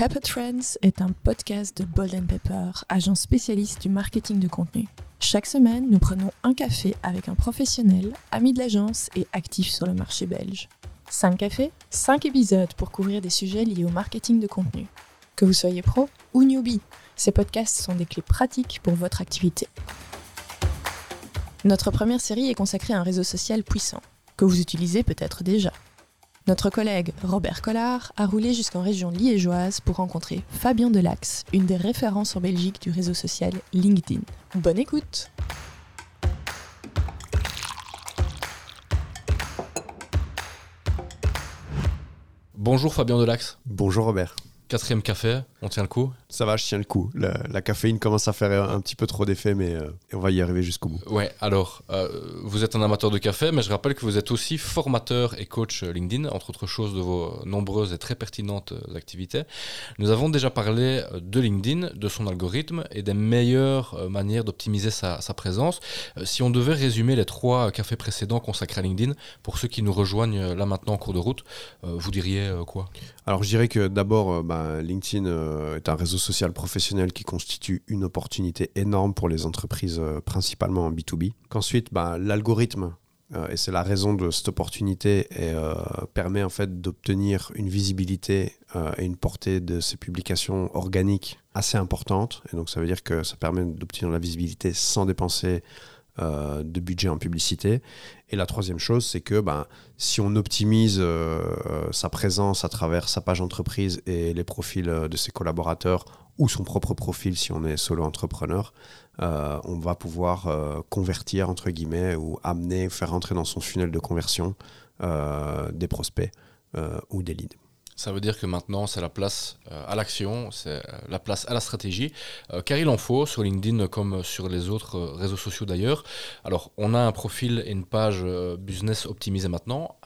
Pepper Trends est un podcast de Bold Pepper, agence spécialiste du marketing de contenu. Chaque semaine, nous prenons un café avec un professionnel, ami de l'agence et actif sur le marché belge. 5 cafés, 5 épisodes pour couvrir des sujets liés au marketing de contenu. Que vous soyez pro ou newbie, ces podcasts sont des clés pratiques pour votre activité. Notre première série est consacrée à un réseau social puissant, que vous utilisez peut-être déjà. Notre collègue Robert Collard a roulé jusqu'en région liégeoise pour rencontrer Fabien Delax, une des références en Belgique du réseau social LinkedIn. Bonne écoute Bonjour Fabien Delax. Bonjour Robert. Quatrième café, on tient le coup Ça va, je tiens le coup. La, caféine commence à faire un petit peu trop d'effet, mais euh, on va y arriver jusqu'au bout. Ouais, alors, euh, vous êtes un amateur de café, mais je rappelle que vous êtes aussi formateur et coach LinkedIn, entre autres choses de vos nombreuses et très pertinentes activités. Nous avons déjà parlé de LinkedIn, de son algorithme et des meilleures euh, manières d'optimiser sa, sa, présence. Si on devait résumer les trois cafés précédents consacrés à LinkedIn, pour ceux qui nous rejoignent là maintenant en cours de route, vous diriez quoi? Alors, je dirais que d'abord, bah, LinkedIn est un réseau social professionnel qui constitue une opportunité énorme pour les entreprises, euh, principalement en B2B. Qu'ensuite, bah, l'algorithme, euh, et c'est la raison de cette opportunité, et, euh, permet en fait d'obtenir une visibilité et une portée de ces publications organiques assez importante. Et donc ça veut dire que ça permet d'obtenir la visibilité sans dépenser de budget en publicité. Et la troisième chose, c'est que ben, si on optimise sa présence à travers sa page entreprise et les profils de ses collaborateurs ou son propre profil si on est solo entrepreneur, euh, on va pouvoir euh, convertir entre guillemets ou amener, faire entrer dans son funnel de conversion euh, des prospects ou des leads. Ça veut dire que maintenant, c'est la place à l'action, c'est la place à la stratégie, car il en faut sur LinkedIn comme sur les autres réseaux sociaux d'ailleurs. Alors, on a un profil et une page business optimisée maintenant.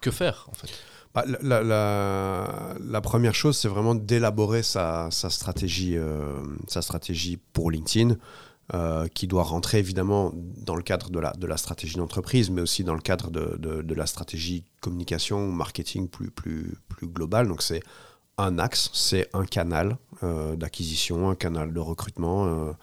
que faire en fait? Bah, la, première chose, c'est vraiment d'élaborer sa, euh, sa stratégie pour LinkedIn, euh, qui doit rentrer évidemment dans le cadre de la, stratégie d'entreprise, mais aussi dans le cadre de, la stratégie communication, marketing plus, plus, globale. Donc c'est un axe, c'est un canal euh, d'acquisition, un canal de recrutement.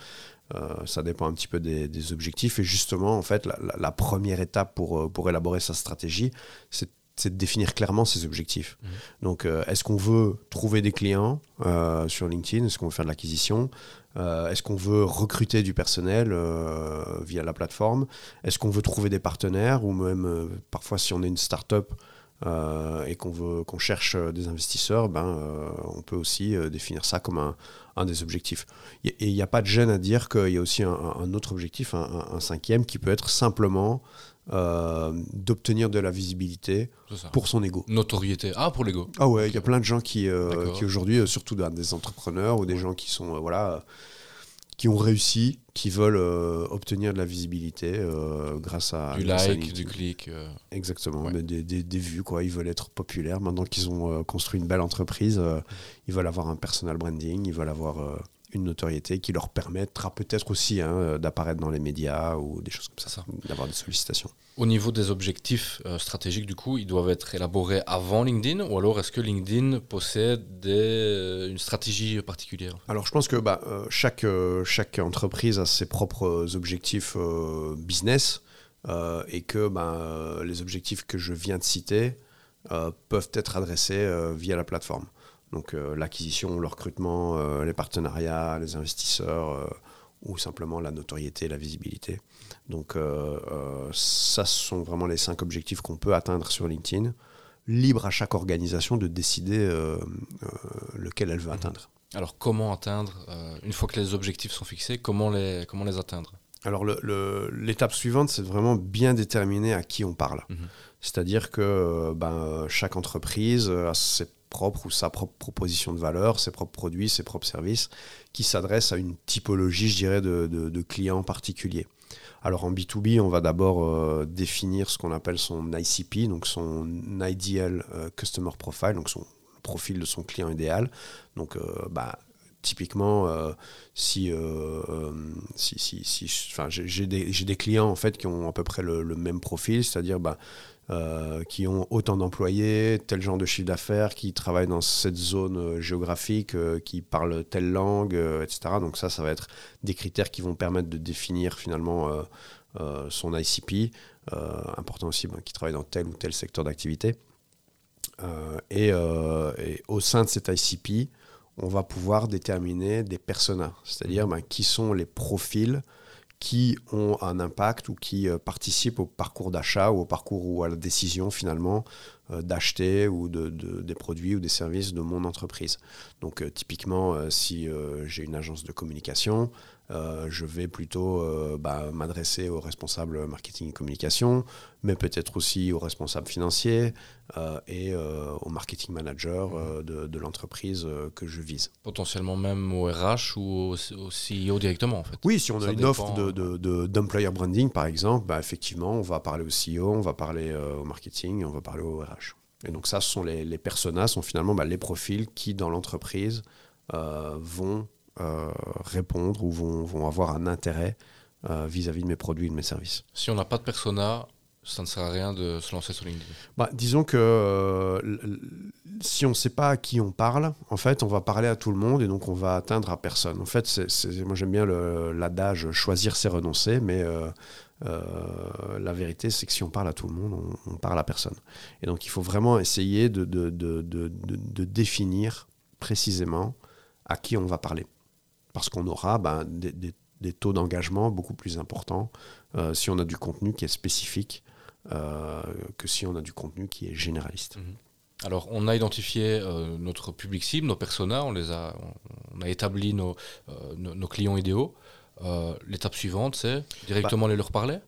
ça dépend un petit peu des, objectifs. Et justement, en fait, la, première étape pour élaborer sa stratégie, c'est c'est de définir clairement ses objectifs. Mmh. Donc, euh, est-ce qu'on veut trouver des clients euh, sur LinkedIn? Est-ce qu'on veut faire de l'acquisition? Euh, Est-ce qu'on veut recruter du personnel via la plateforme? Est-ce qu'on veut trouver des partenaires? Ou même, parfois, si on est une start-up et qu'on veut qu'on cherche des investisseurs, ben, on peut aussi définir ça comme un, un des objectifs. Et il n'y a pas de gêne à dire qu'il y a aussi un, autre objectif, un, un, cinquième, qui peut être simplement euh, d'obtenir de la visibilité pour son ego. Notoriété. Ah, pour l'ego. Ah ouais, il y a plein de gens qui, euh, qui aujourd'hui, euh, surtout des entrepreneurs ou des gens qui sont, voilà, qui ont réussi, qui veulent obtenir de la visibilité grâce à. Du like, du clic. Exactement, des, des, des, vues, quoi. Ils veulent être populaires. Maintenant qu'ils ont construit une belle entreprise, ils veulent avoir un personal branding, ils veulent avoir une notoriété qui leur permettra peut-être aussi hein, d'apparaître dans les médias ou des choses comme ça, d'avoir des sollicitations. Au niveau des objectifs euh, stratégiques, du coup, ils doivent être élaborés avant LinkedIn ou alors est-ce que LinkedIn possède des, euh, une stratégie particulière? Alors je pense que bah, euh, chaque, chaque entreprise a ses propres objectifs business et que bah, les objectifs que je viens de citer peuvent être adressés via la plateforme. Donc euh, l'acquisition, le recrutement, euh, les partenariats, les investisseurs euh, ou simplement la notoriété, la visibilité. Donc ça, ce sont vraiment les cinq objectifs qu'on peut atteindre sur LinkedIn. Libre à chaque organisation de décider lequel elle veut mhm. atteindre. Alors comment atteindre, une fois que les objectifs sont fixés, comment les, comment les atteindre? Alors l'étape suivante, c'est vraiment bien déterminer à qui on parle. Mhm. C'est-à-dire que ben, chaque entreprise a ses propre ou sa propre proposition de valeur, ses propres produits, ses propres services, qui s'adressent à une typologie, je dirais, de, clients particuliers. Alors en B2B, on va d'abord euh, définir ce qu'on appelle son ICP, donc son Ideal euh, Customer Profile, donc son profil de son client idéal. Donc euh, bah, typiquement, si, si, si, si j'ai des, des, clients en fait qui ont à peu près le, même profil, c'est-à-dire bah, qui ont autant d'employés, tel genre de chiffre d'affaires, qui travaillent dans cette zone géographique, qui parlent telle langue, etc. Donc ça, ça va être des critères qui vont permettre de définir finalement son ICP. important aussi ben, qui travaille dans tel ou tel secteur d'activité. Euh, euh, et, au sein de cet ICP, on va pouvoir déterminer des personas, c'est-à-dire ben, qui sont les profils qui ont un impact ou qui euh, participent au parcours d'achat ou au parcours ou à la décision finalement d'acheter ou de, des produits ou des services de mon entreprise. Donc typiquement, si j'ai une agence de communication, euh, je vais plutôt euh, bah, m'adresser aux responsables marketing et communication, mais peut-être aussi aux responsables financiers euh, et aux marketing managers de, l'entreprise que je vise. Potentiellement même au RH ou au, CEO directement en fait. Oui, si on a une offre d'employer de, branding par exemple, bah, effectivement on va parler au CEO, on va parler au marketing, on va parler au RH. Et donc ça, ce sont les, les personas, sont finalement bah, les profils qui dans l'entreprise vont euh, répondre ou vont, vont, avoir un intérêt euh, vis-à-vis de mes produits et de mes services. Si on n'a pas de persona, ça ne sert à rien de se lancer sur LinkedIn bah, Disons que euh, si on ne sait pas à qui on parle, en fait, on va parler à tout le monde et donc on va atteindre à personne. En fait, c'est, moi j'aime bien l'adage choisir c'est renoncer, mais la vérité c'est que si on parle à tout le monde, on, on, parle à personne. Et donc il faut vraiment essayer de, définir précisément à qui on va parler parce qu'on aura ben, des, taux d'engagement beaucoup plus importants euh, si on a du contenu qui est spécifique euh, que si on a du contenu qui est généraliste. Mhm. Alors, on a identifié euh, notre public cible, nos personas, on, les a, on, a établi nos, clients idéaux. L'étape suivante, c'est directement bah, les leur parler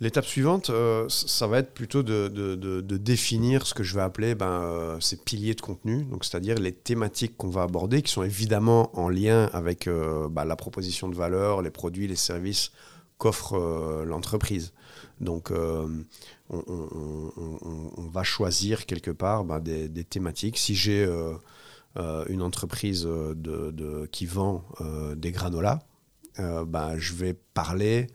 L'étape suivante, euh, ça va être plutôt de, définir ce que je vais appeler ben, euh, ces piliers de contenu, donc c'est-à-dire les thématiques qu'on va aborder, qui sont évidemment en lien avec euh, ben, la proposition de valeur, les produits, les services qu'offre l'entreprise. Donc, on, va choisir quelque part ben, des, thématiques. Si j'ai une entreprise de, qui vend des granolas, ben, je vais parler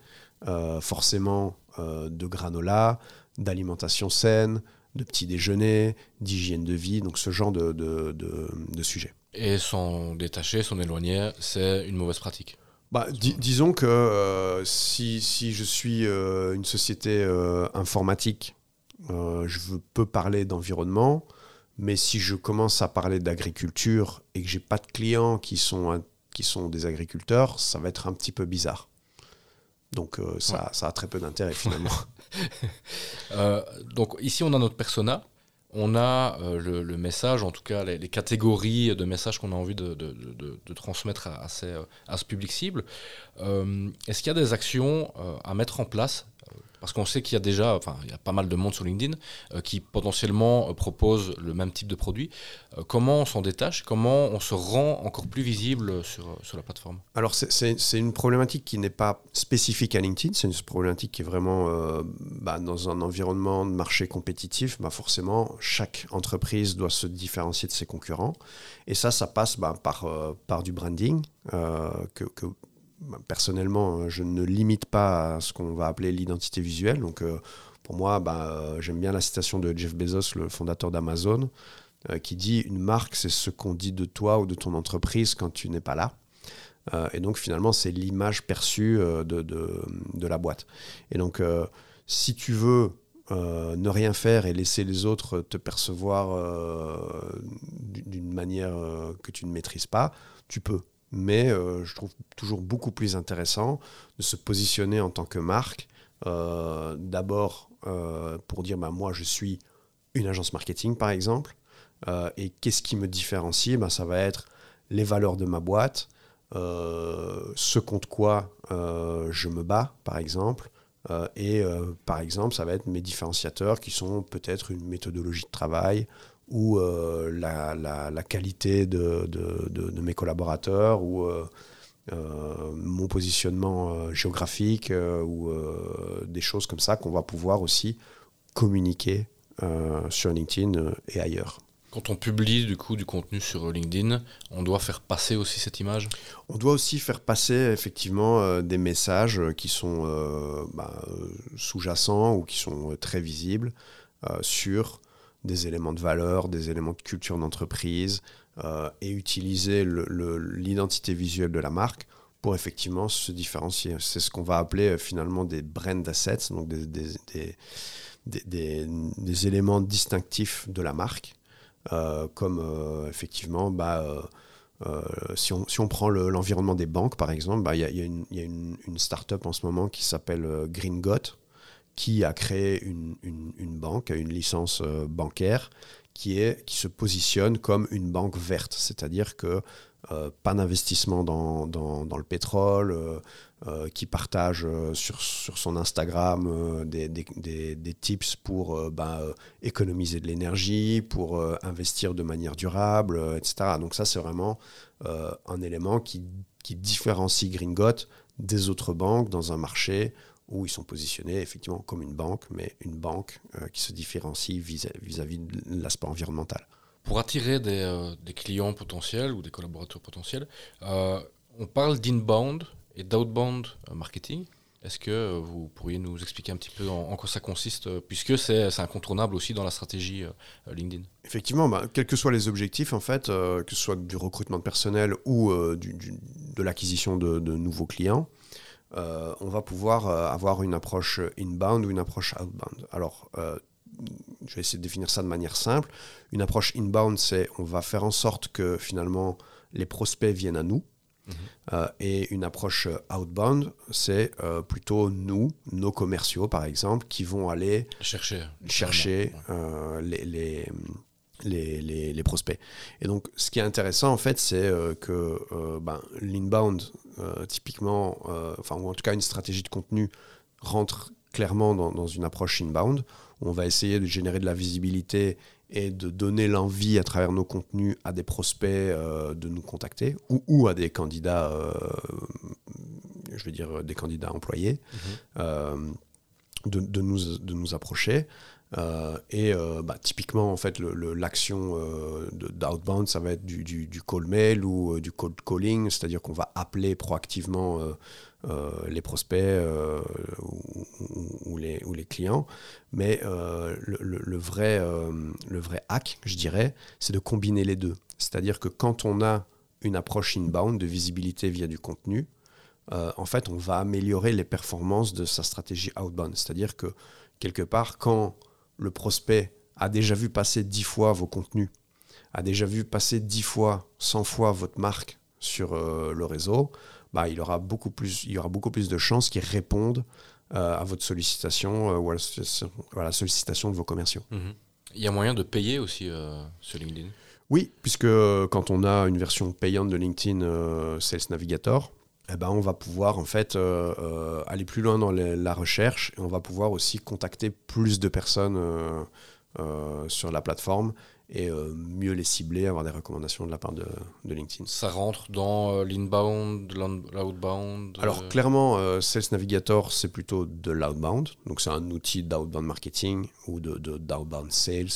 forcément euh, de granola, d'alimentation saine, de petit déjeuner, d'hygiène de vie, donc ce genre de, de, sujets. Et s'en détacher, s'en éloigner, c'est une mauvaise pratique bah, disons que euh, si, si, je suis euh, une société informatique, je peux parler d'environnement, mais si je commence à parler d'agriculture et que j'ai pas de clients qui sont, qui sont des agriculteurs, ça va être un petit peu bizarre. Donc euh, ça, ça, a très peu d'intérêt finalement. Euh, donc ici on a notre persona, on a euh, le, message, en tout cas les, catégories de messages qu'on a envie de, de, de, transmettre à, à, ce public cible. Est-ce qu'il y a des actions à mettre en place parce qu'on sait qu'il y a déjà, enfin, il y a pas mal de monde sur LinkedIn euh, qui potentiellement euh, propose le même type de produit. Euh, comment on s'en détache? Comment on se rend encore plus visible sur, sur la plateforme? Alors, c'est une problématique qui n'est pas spécifique à LinkedIn. C'est une problématique qui est vraiment bah, dans un environnement de marché compétitif. Bah, forcément, chaque entreprise doit se différencier de ses concurrents. Et ça, ça passe bah, par, par du branding que personnellement, euh, je ne limite pas à ce qu'on va appeler l'identité visuelle. Donc, euh, pour moi, bah, euh, j'aime bien la citation de Jeff Bezos, le fondateur d'Amazon, qui dit Une marque, c'est ce qu'on dit de toi ou de ton entreprise quand tu n'es pas là. et donc, finalement, c'est l'image perçue de, de, la boîte. Et donc, si tu veux ne rien faire et laisser les autres te percevoir d'une manière que tu ne maîtrises pas, tu peux mais euh, je trouve toujours beaucoup plus intéressant de se positionner en tant que marque. Euh, d'abord euh, pour dire bah, moi je suis une agence marketing par exemple, et qu'est-ce qui me différencie? Bah, Ça va être les valeurs de ma boîte, ce contre quoi je me bats par exemple. et par exemple, ça va être mes différenciateurs qui sont peut-être une méthodologie de travail ou euh, la, la, qualité de, de, de, mes collaborateurs ou euh, euh, mon positionnement géographique ou des choses comme ça qu'on va pouvoir aussi communiquer sur LinkedIn et ailleurs. Quand on publie du coup du contenu sur LinkedIn, on doit faire passer aussi cette image? On doit aussi faire passer effectivement euh, des messages qui sont euh, bah, sous-jacents ou qui sont très visibles sur des éléments de valeur, des éléments de culture d'entreprise et utiliser l'identité visuelle de la marque pour effectivement se différencier. C'est ce qu'on va appeler finalement des brand assets, donc des, éléments distinctifs de la marque euh, comme euh, effectivement, bah, euh, si, on, prend l'environnement des banques, par exemple, bah, il y, a, une, y a une start-up en ce moment qui s'appelle Green Got, qui a créé une, une, banque, une licence bancaire, qui, est, qui se positionne comme une banque verte. C'est-à-dire que euh, pas d'investissement dans, dans, le pétrole, euh, euh, qui partage sur, sur, son Instagram des, des, des, tips pour bah, économiser de l'énergie, pour investir de manière durable, etc. Donc ça, c'est vraiment un élément qui, qui différencie Gringot des autres banques dans un marché où ils sont positionnés effectivement comme une banque, mais une banque qui se différencie vis-à-vis de l'aspect environnemental. Pour attirer des, euh, des, clients potentiels ou des collaborateurs potentiels, euh, on parle d'inbound et d'outbound euh, marketing. Est-ce que vous pourriez nous expliquer un petit peu en, quoi ça consiste, puisque c'est incontournable aussi dans la stratégie LinkedIn? Effectivement, bah, quels que soient les objectifs, en fait, que ce soit du recrutement de personnel ou du, de l'acquisition de, de, nouveaux clients, on va pouvoir avoir une approche inbound ou une approche outbound. Alors, je vais essayer de définir ça de manière simple. Une approche inbound, c'est on va faire en sorte que finalement les prospects viennent à nous. Mhm. Euh, et une approche outbound, c'est euh, plutôt nous, nos commerciaux par exemple, qui vont aller chercher, chercher euh, les, les, les, les, prospects. Et donc, ce qui est intéressant en fait, c'est que ben, l'inbound, typiquement, enfin, ou en tout cas une stratégie de contenu, rentre clairement dans, dans une approche inbound on va essayer de générer de la visibilité et de donner l'envie à travers nos contenus à des prospects euh, de nous contacter ou, à des candidats, euh, je veux dire des candidats employés, mhm. Euh, de, nous, approcher. et bah, typiquement, en fait, l'action d'outbound, ça va être du, call mail ou du cold calling, c'est-à-dire qu'on va appeler proactivement euh, les prospects euh, ou, les, clients. Mais euh, le, vrai, le vrai hack, je dirais, c'est de combiner les deux. C'est-à-dire que quand on a une approche inbound de visibilité via du contenu, en fait, on va améliorer les performances de sa stratégie outbound. C'est-à-dire que quelque part, quand le prospect a déjà vu passer 10 fois vos contenus, a déjà vu passer 10 fois, 100 fois votre marque sur le réseau, bah, il, aura beaucoup plus, il y aura beaucoup plus de chances qu'ils répondent euh, à votre sollicitation euh, ou à la, sollicitation de vos commerciaux. Mhm. Il y a moyen de payer aussi euh, sur LinkedIn? Oui, puisque quand on a une version payante de LinkedIn Sales Navigator, eh ben, on va pouvoir en fait aller plus loin dans la recherche et on va pouvoir aussi contacter plus de personnes sur la plateforme et euh, mieux les cibler, avoir des recommandations de la part de, de LinkedIn. Ça rentre dans euh, l'inbound, l'outbound euh Alors clairement, Sales Navigator, c'est plutôt de l'outbound. Donc c'est un outil d'outbound marketing ou de, d'outbound sales.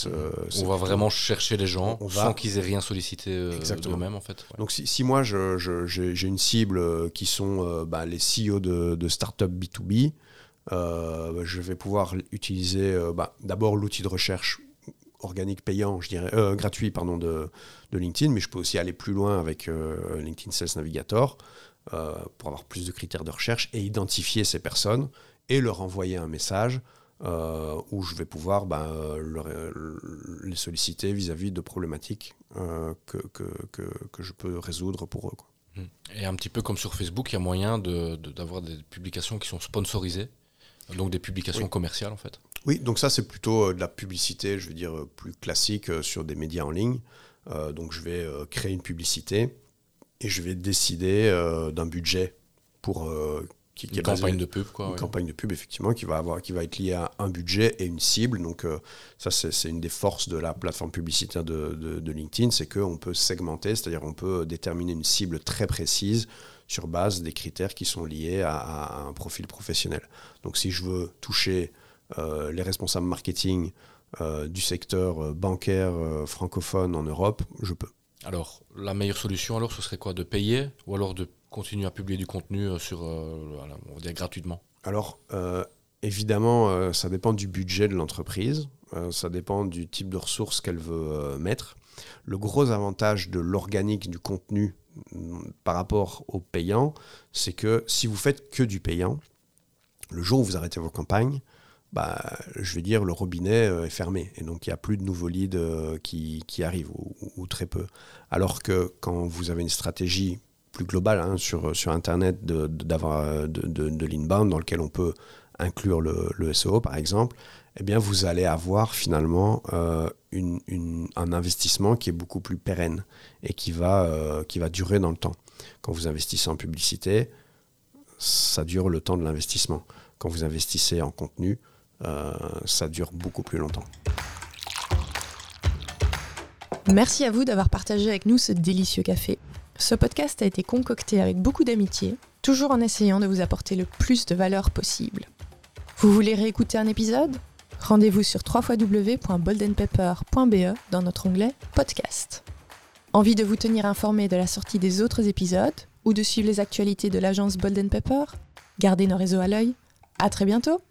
on va vraiment chercher les gens on sans qu'ils aient rien sollicité eux-mêmes en fait. Donc si, si moi je, je, j'ai une cible qui sont bah, les CEO de, de start-up B2B, je vais pouvoir utiliser bah, d'abord l'outil de recherche organique payant, je dirais, euh, gratuit pardon, de, de, LinkedIn, mais je peux aussi aller plus loin avec euh, LinkedIn Sales Navigator euh, pour avoir plus de critères de recherche et identifier ces personnes et leur envoyer un message où je vais pouvoir ben, les solliciter vis-à-vis de problématiques que, que, que, que, je peux résoudre pour eux. Quoi. Mmh. Et un petit peu comme sur Facebook, il y a moyen d'avoir de, des publications qui sont sponsorisées, donc des publications commerciales en fait. Oui, donc ça c'est plutôt euh, de la publicité, je veux dire, euh, plus classique euh, sur des médias en ligne. donc je vais créer une publicité et je vais décider d'un budget pour qui, une campagne de pub quoi. Une campagne de pub effectivement qui va avoir qui va être liée à un budget et une cible. Donc ça c'est une des forces de la plateforme publicitaire de, de, LinkedIn, c'est qu'on peut segmenter, c'est-à-dire on peut déterminer une cible très précise sur base des critères qui sont liés à, à un profil professionnel. Donc si je veux toucher les responsables marketing euh, du secteur bancaire francophone en Europe, je peux. Alors, la meilleure solution, alors, ce serait quoi? De payer ou alors de continuer à publier du contenu sur, on va dire gratuitement? Alors, évidemment, ça dépend du budget de l'entreprise, ça dépend du type de ressources qu'elle veut mettre. Le gros avantage de l'organique du contenu par rapport au payant, c'est que si vous faites que du payant, le jour où vous arrêtez vos campagnes, bah, je vais dire, le robinet euh, est fermé. Et donc, il n'y a plus de nouveaux leads euh, qui, arrivent, ou, très peu. Alors que quand vous avez une stratégie plus globale hein, sur, sur Internet d'avoir de, de, de, l'inbound, dans lequel on peut inclure le, SEO, par exemple, eh bien, vous allez avoir finalement euh, un investissement qui est beaucoup plus pérenne et qui va, qui va durer dans le temps. Quand vous investissez en publicité, ça dure le temps de l'investissement. Quand vous investissez en contenu, euh, ça dure beaucoup plus longtemps. Merci à vous d'avoir partagé avec nous ce délicieux café. Ce podcast a été concocté avec beaucoup d'amitié, toujours en essayant de vous apporter le plus de valeur possible. Vous voulez réécouter un épisode? Rendez-vous sur www.boldenpepper.be dans notre onglet Podcast. Envie de vous tenir informé de la sortie des autres épisodes ou de suivre les actualités de l'agence Bolden Pepper Gardez nos réseaux à l'œil. À très bientôt